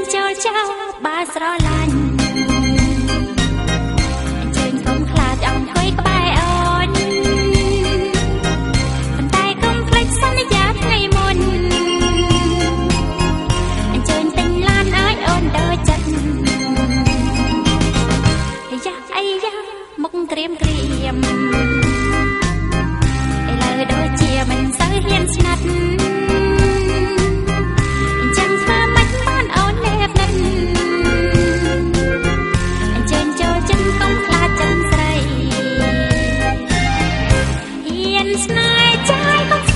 ញចូលចោលបើស្រឡាញ់អញ្ជើញកុំខ្លាចអង្គុយក្បែរអូនប៉ុន្តែកុំភ្លេចសន្យាថ្ងៃមុនអញ្ជើញពេញឡានអើយអូនដល់ចិត្តអាយ៉ាអាយ៉ាមកក្រៀមក្រៀមឥឡូវដូចជាមិនសូវហ៊ានស្នាត់ ស្នេហ៍ចា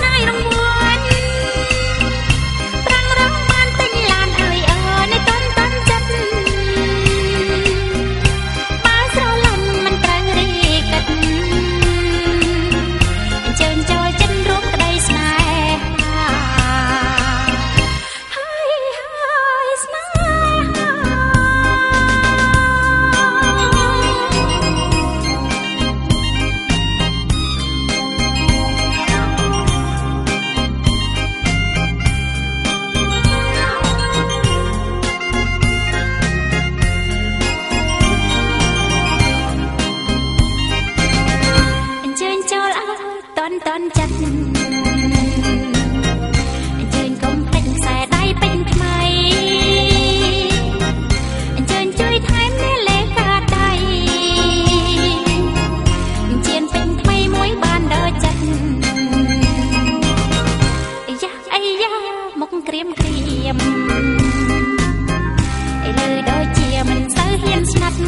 យ៉ាអាយ៉ាមកក្រៀមក្រៀមឥឡូវដូចជាមិនសូវហ៊ានស្នាត់